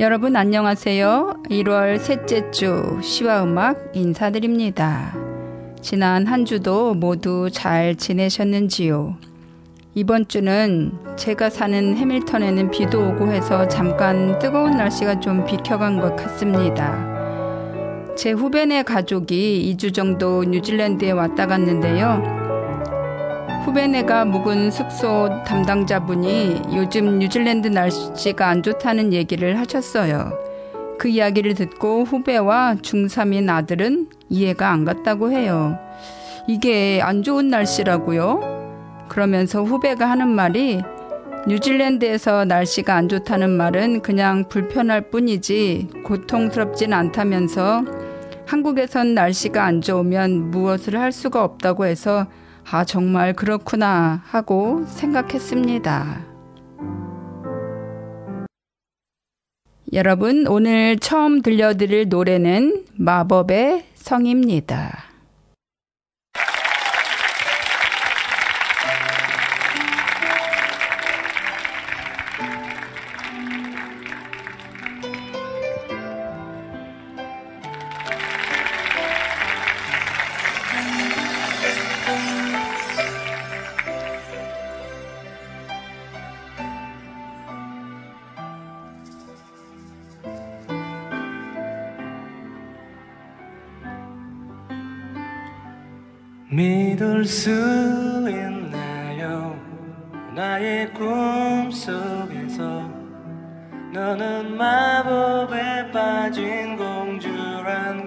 여러분 안녕하세요. 1월 셋째 주 시와 음악 인사드립니다. 지난 한 주도 모두 잘 지내셨는지요? 이번 주는 제가 사는 해밀턴에는 비도 오고 해서 잠깐 뜨거운 날씨가 좀 비켜간 것 같습니다. 제 후배네 가족이 2주 정도 뉴질랜드에 왔다 갔는데요. 후배네가 묵은 숙소 담당자분이 요즘 뉴질랜드 날씨가 안 좋다는 얘기를 하셨어요. 그 이야기를 듣고 후배와 중3인 아들은 이해가 안 갔다고 해요. 이게 안 좋은 날씨라고요? 그러면서 후배가 하는 말이 뉴질랜드에서 날씨가 안 좋다는 말은 그냥 불편할 뿐이지 고통스럽진 않다면서 한국에선 날씨가 안 좋으면 무엇을 할 수가 없다고 해서 아, 정말 그렇구나 하고 생각했습니다. 여러분, 오늘 처음 들려드릴 노래는 마법의 성입니다. 믿을 수 있나요? 나의 꿈속에서 너는 마법에 빠진 공주란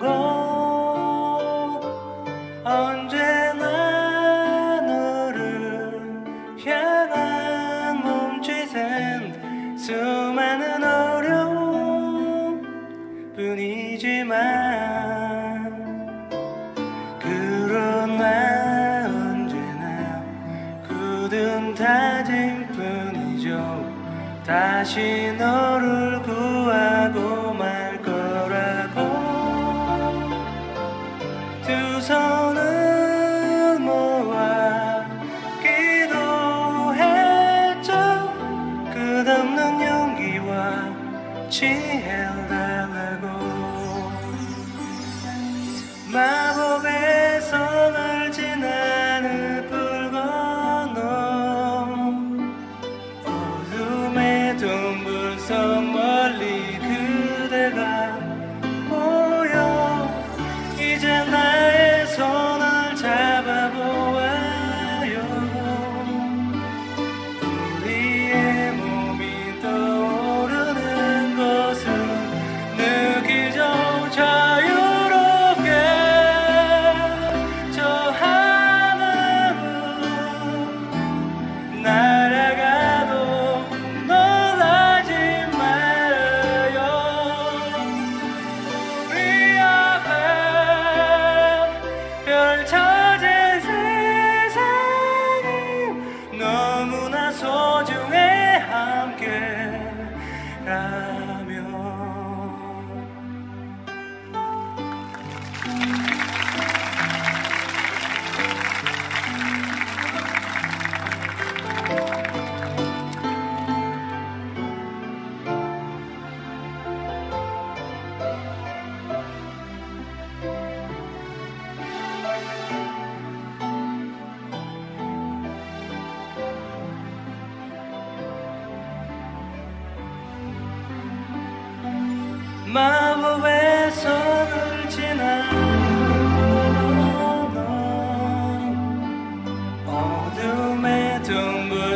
지혜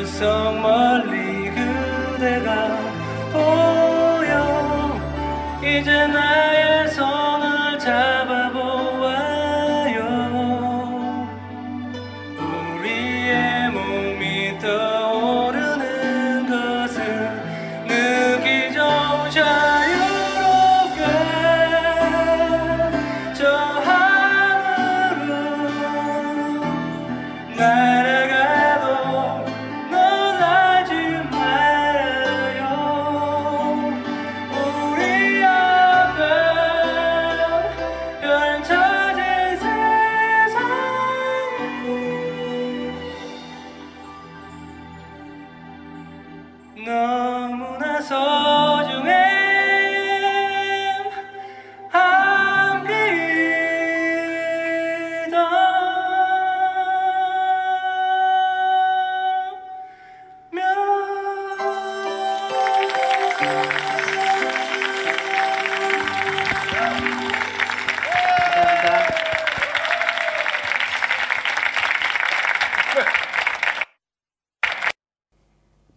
속 멀리 그대가 보여. 이제 나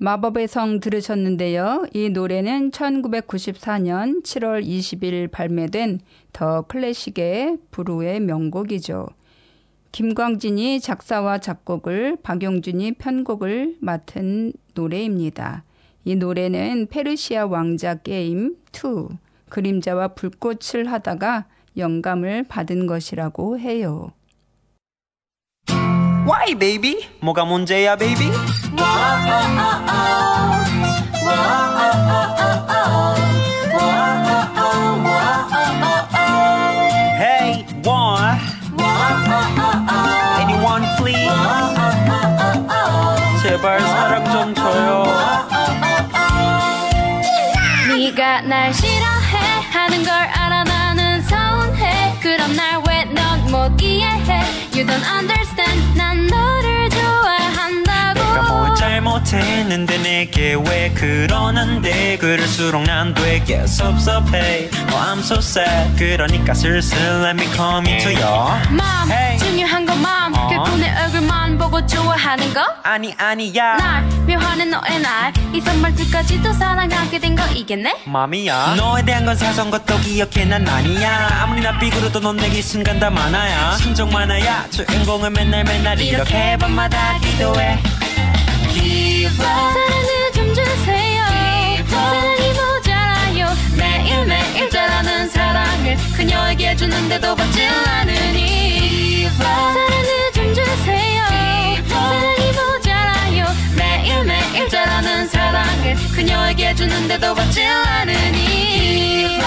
마법의 성 들으셨는데요. 이 노래는 1994년 7월 20일 발매된 더 클래식의 부르의 명곡이죠. 김광진이 작사와 작곡을 박용준이 편곡을 맡은 노래입니다. 이 노래는 페르시아 왕자 게임 2 그림자와 불꽃을 하다가 영감을 받은 것이라고 해요. Why, baby? 뭐가 문제야, baby? Hey, what? Anyone, please? 제발 사랑 좀 줘요. 네가 날 싫어해 하는 걸 알아 나는 서운해 그럼 날 왜 넌 못 이해해 You don't understand 못했는데 내게 왜 그러는데? 그럴수록 난 되게 섭섭해. Oh I'm so sad. 그러니까 슬슬 let me come into your 맘 Hey. 중요한 건 맘 어. 결국 내 얼굴만 보고 좋아하는 거? 아니 아니야. 날 묘하는 너의 날이 선발투까지도 사랑하게 된 거 이겠네? 맘이야. 너에 대한 건 사소한 것도 기억해. 난 아니야. 아무리 나 삐그러도 넌 내게 순간 다 많아야. 심정 많아야. 주인공을 맨날 맨날 이렇게 밤마다 기도해 사랑을 좀 주세요. 사랑이 모자라요. 매일매일 자라는 사랑을 그녀에게 주는데도 받질 않으니. 사랑을 좀 주세요. 사랑이 모자라요. 매일매일 자라는 사랑을 그녀에게 주는데도 받질 않으니.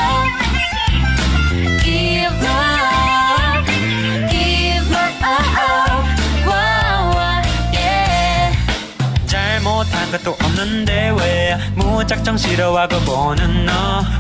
Give up Give up wow, 못한 것도 없는데 왜 무작정 싫어하고 보는 너?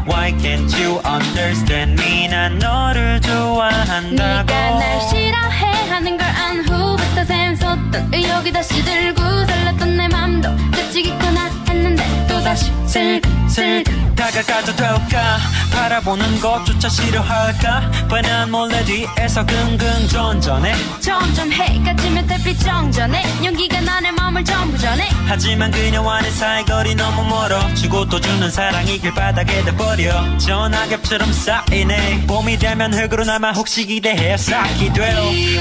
Why can't you understand me? 난 너를 좋아한다고. 네가 날 싫어해 하는 걸 안 후부터 샘솟던 의욕이 다시 들고 설렜던 내 맘도 끝이겠구나 했는데 또다시 슬 슬 다가가도 될까? 바라보는 것조차 싫어할까? 뻔한 몰래 뒤에서 긍긍 전전해. 점점 해가 지면 달빛 정전해. 용기가 나의 마음을 전부 전해. 하지만 그녀와 내 사이 거리 너무 멀어. 주고 또 주는 사랑이 길바닥에 돼버려. 전화겹처럼 쌓이네. 봄이 되면 흙으로 남아 혹시 기대해 쌓기 돼요.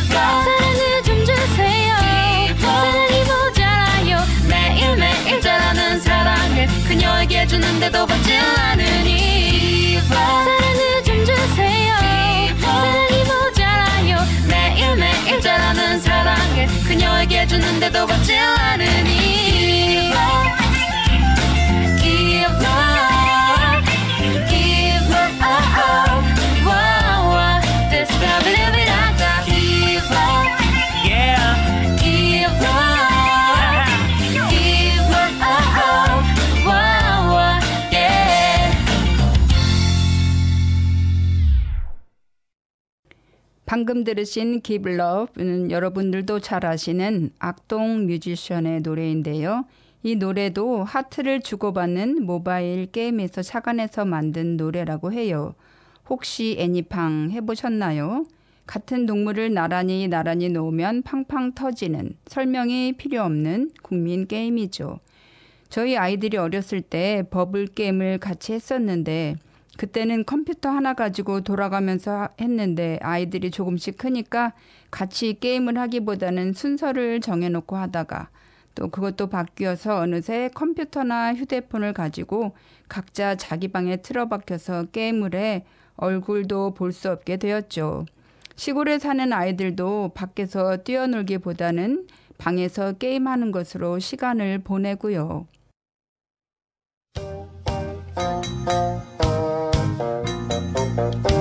사랑을 좀 주세요 매일매일 자라는 사랑을 그녀에게 주는데도 받질 않으니. 사랑을 좀 주세요. 사랑이 모자라요. 매일매일 자라는 사랑을 그녀에게 주는데도 받질 않으니 방금 들으신 Love는 여러분들도 잘 아시는 악동 뮤지션의 노래인데요. 이 노래도 하트를 주고받는 모바일 게임에서 착안해서 만든 노래라고 해요. 혹시 애니팡 해보셨나요? 같은 동물을 나란히 나란히 놓으면 팡팡 터지는 설명이 필요 없는 국민 게임이죠. 저희 아이들이 어렸을 때 버블 게임을 같이 했었는데 그때는 컴퓨터 하나 가지고 돌아가면서 했는데 아이들이 조금씩 크니까 같이 게임을 하기보다는 순서를 정해놓고 하다가 또 그것도 바뀌어서 어느새 컴퓨터나 휴대폰을 가지고 각자 자기 방에 틀어박혀서 게임을 해 얼굴도 볼 수 없게 되었죠. 시골에 사는 아이들도 밖에서 뛰어놀기보다는 방에서 게임하는 것으로 시간을 보내고요. 딱지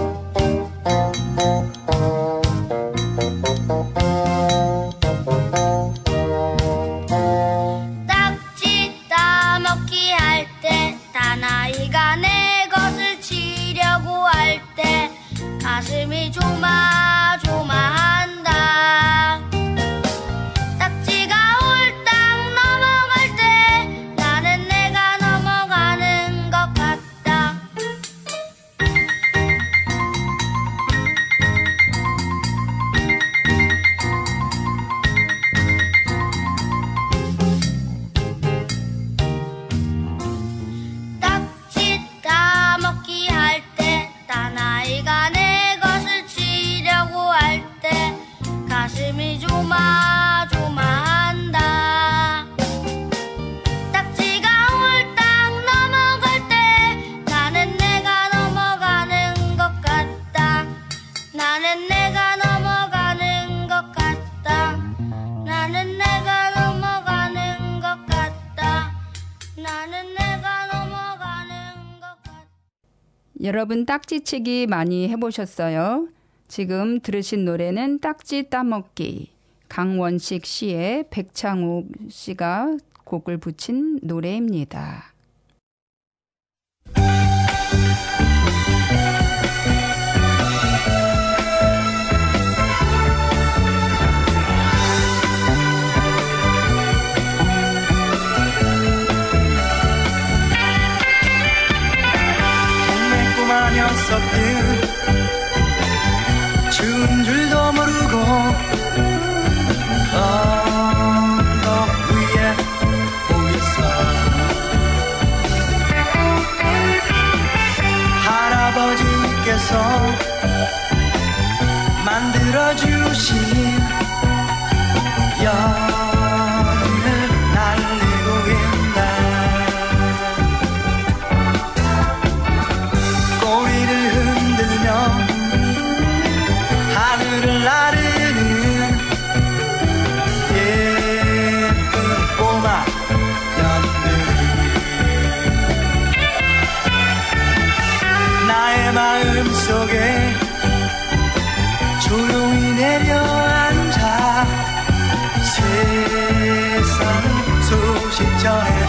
여러분 딱지치기 많이 해보셨어요? 지금 들으신 노래는 딱지 따먹기. 강원식 씨의 백창욱 씨가 곡을 붙인 노래입니다. 추운 줄도 모르고 언덕 위에 모였어. 할아버지께서 만들어주신 연 전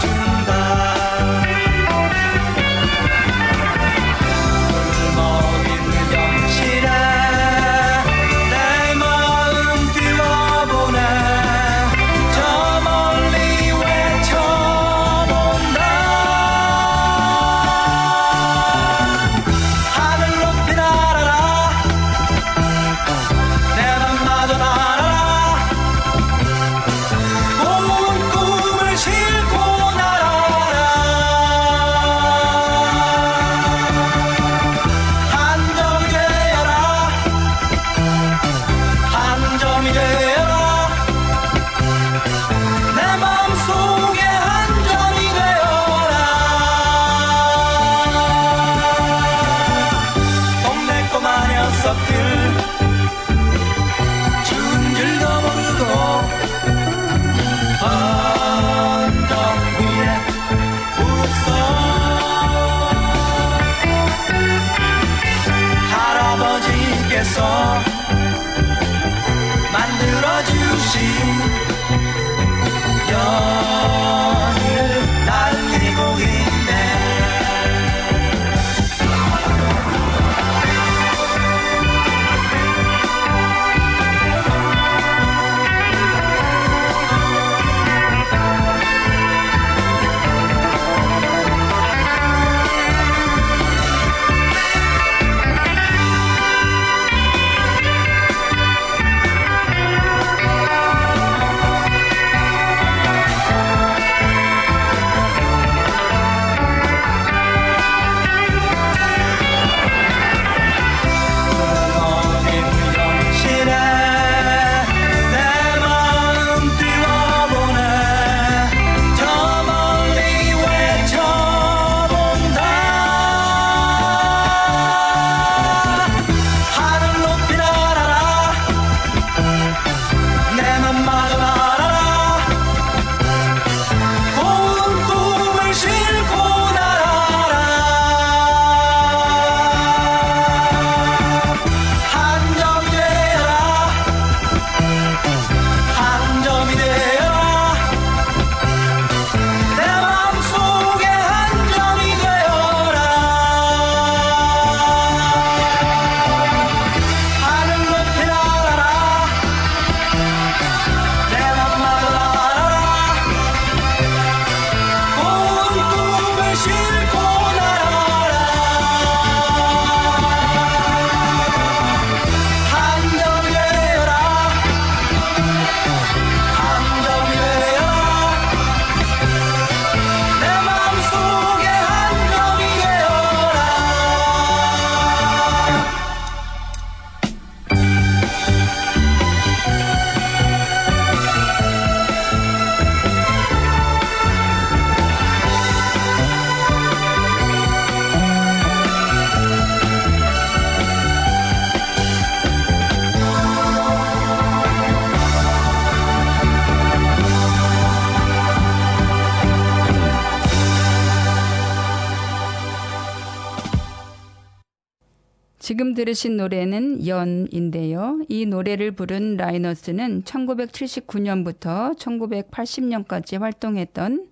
들으신 노래는 연인데요. 이 노래를 부른 라이너스는 1979년부터 1980년까지 활동했던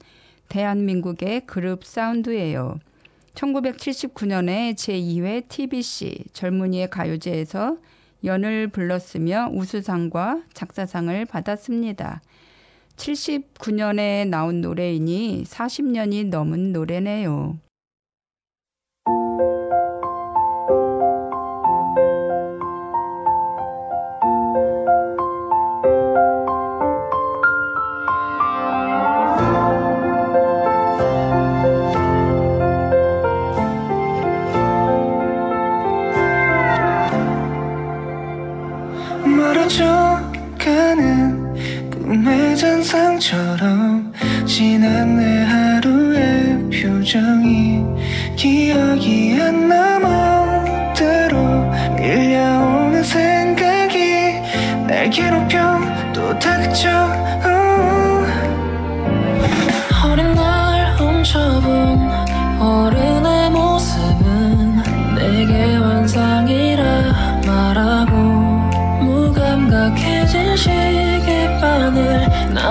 대한민국의 그룹 사운드예요. 1979년에 제2회 TBC 젊은이의 가요제에서 연을 불렀으며 우수상과 작사상을 받았습니다. 79년에 나온 노래이니 40년이 넘은 노래네요.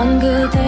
넌 그대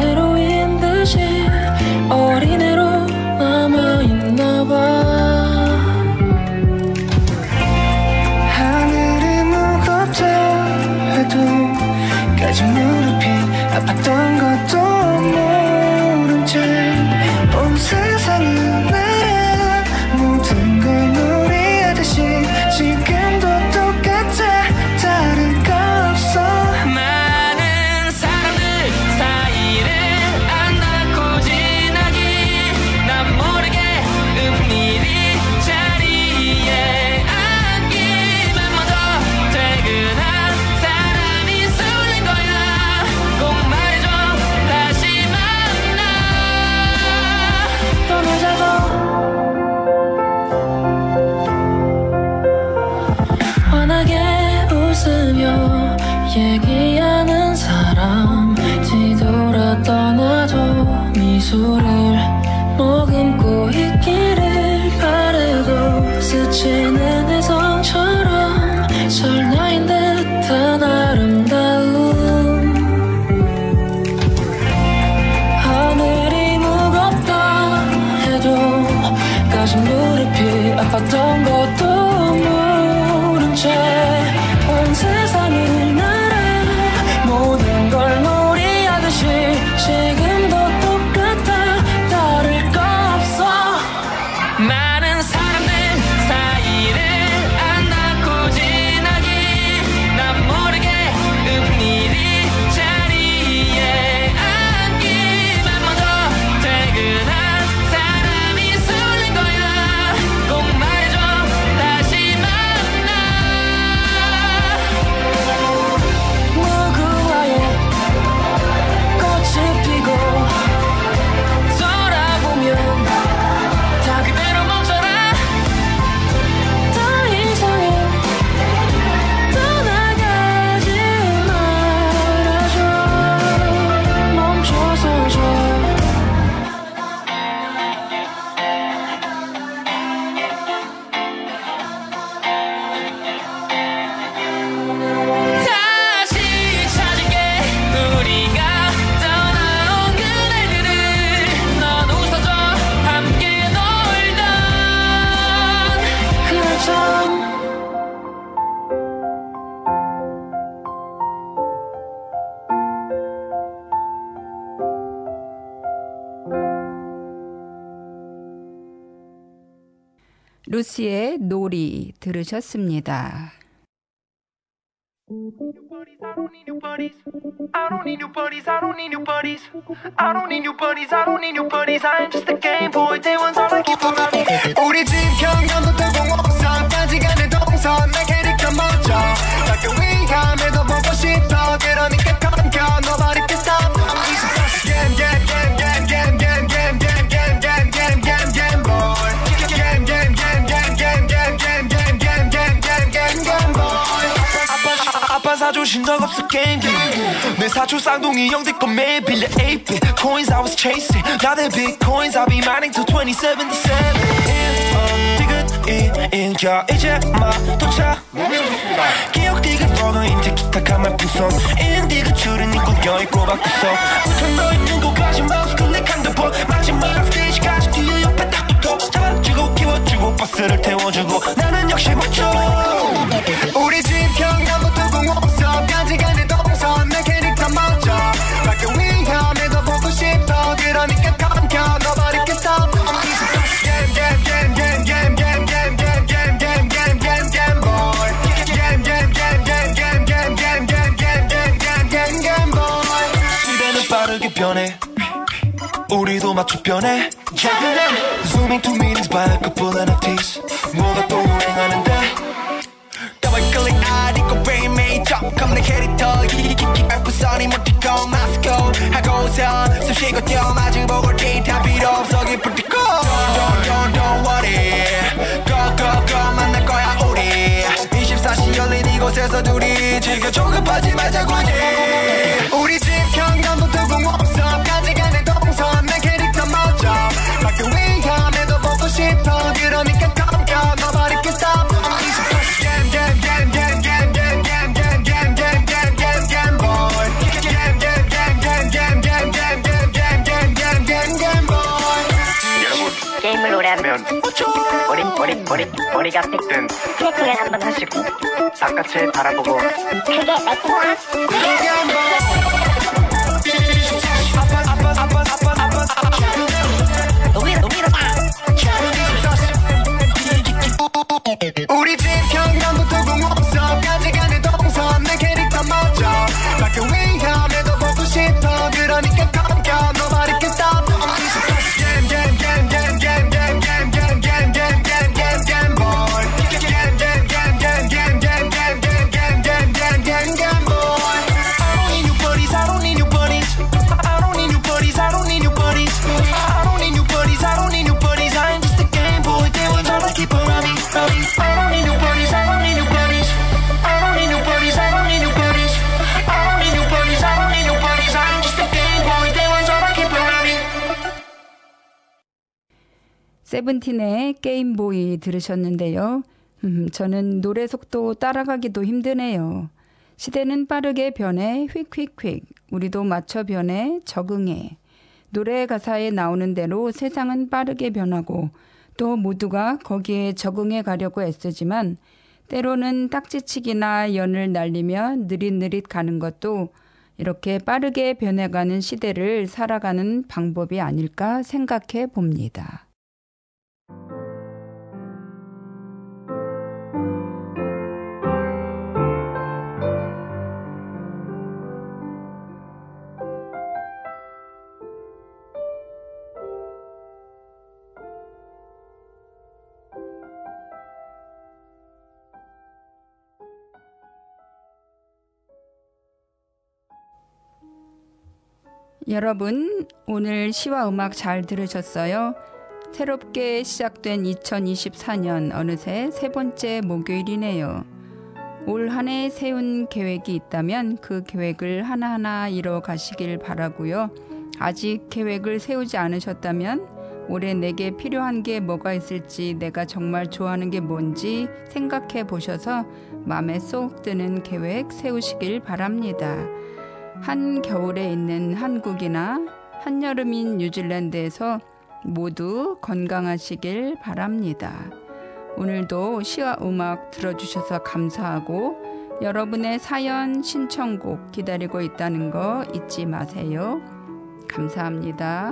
루시의 놀이 들으셨습니다. 우리 집 경감부터 공업산까지 가는 동선 내 캐릭터 멋져 작은 위함에도 보고 싶어. 그러니까 덤겨 Nobody can stop. 24시간 yeah yeah 주신 적 없어 게임 내 사촌 쌍둥이 형들 꺼매 빌려 8비 Coins I was chasing. 나들 bitcoins I'll be mining till 2077 디귿이인 겨 이제 마 도착. 기억 디귿 그 번호 인제 기타 가만 풍선 인디귿 그 줄은 니네 구겨 있고 바꾸서 부터 너 있는 곳까지 마우스 클릭한 듯본 마지막 스테이지까지 뒤에 옆에 딱 붙어. 잡아주고 키워주고 버스를 태워주고. 나는 역시 멋져. 우리 집 경감부 변해. 우리도 맞춰 변해. Zooming to meetings by a couple NFTs 뭐가 또 유행하는데? 더블 클릭 아리고 브레인메이저 컴내 캐릭터 히히히히 알프선이 못티고 마스코 하고선 숨쉬고 뛰어 마주 보고 데이터 필요 없어 기쁠 고 Don't don't don't worry. Go go go 만날 거야 우리. 24시 열린 이곳에서 둘이 지금 조급하지 말자 굳이 우리 집 하면 머리 머리 머리 머리가 삐든 트래킹을 한번 하시고. 바깥을 바라보고. 크게 위로 우리 세븐틴의 게임보이 들으셨는데요. 음, 저는 노래 속도 따라가기도 힘드네요. 시대는 빠르게 변해 휙휙휙 우리도 맞춰 변해 적응해 노래 가사에 나오는 대로 세상은 빠르게 변하고 또 모두가 거기에 적응해 가려고 애쓰지만 때로는 딱지치기나 연을 날리며 느릿느릿 가는 것도 이렇게 빠르게 변해가는 시대를 살아가는 방법이 아닐까 생각해 봅니다. 여러분, 오늘 시와 음악 잘 들으셨어요? 새롭게 시작된 2024년 어느새 세 번째 목요일이네요. 올 한 해 세운 계획이 있다면 그 계획을 하나하나 이뤄 가시길 바라고요. 아직 계획을 세우지 않으셨다면 올해 내게 필요한 게 뭐가 있을지 내가 정말 좋아하는 게 뭔지 생각해 보셔서 마음에 쏙 드는 계획 세우시길 바랍니다. 한 겨울에 있는 한국이나 한여름인 뉴질랜드에서 모두 건강하시길 바랍니다. 오늘도 시와 음악 들어주셔서 감사하고 여러분의 사연 신청곡 기다리고 있다는 거 잊지 마세요. 감사합니다.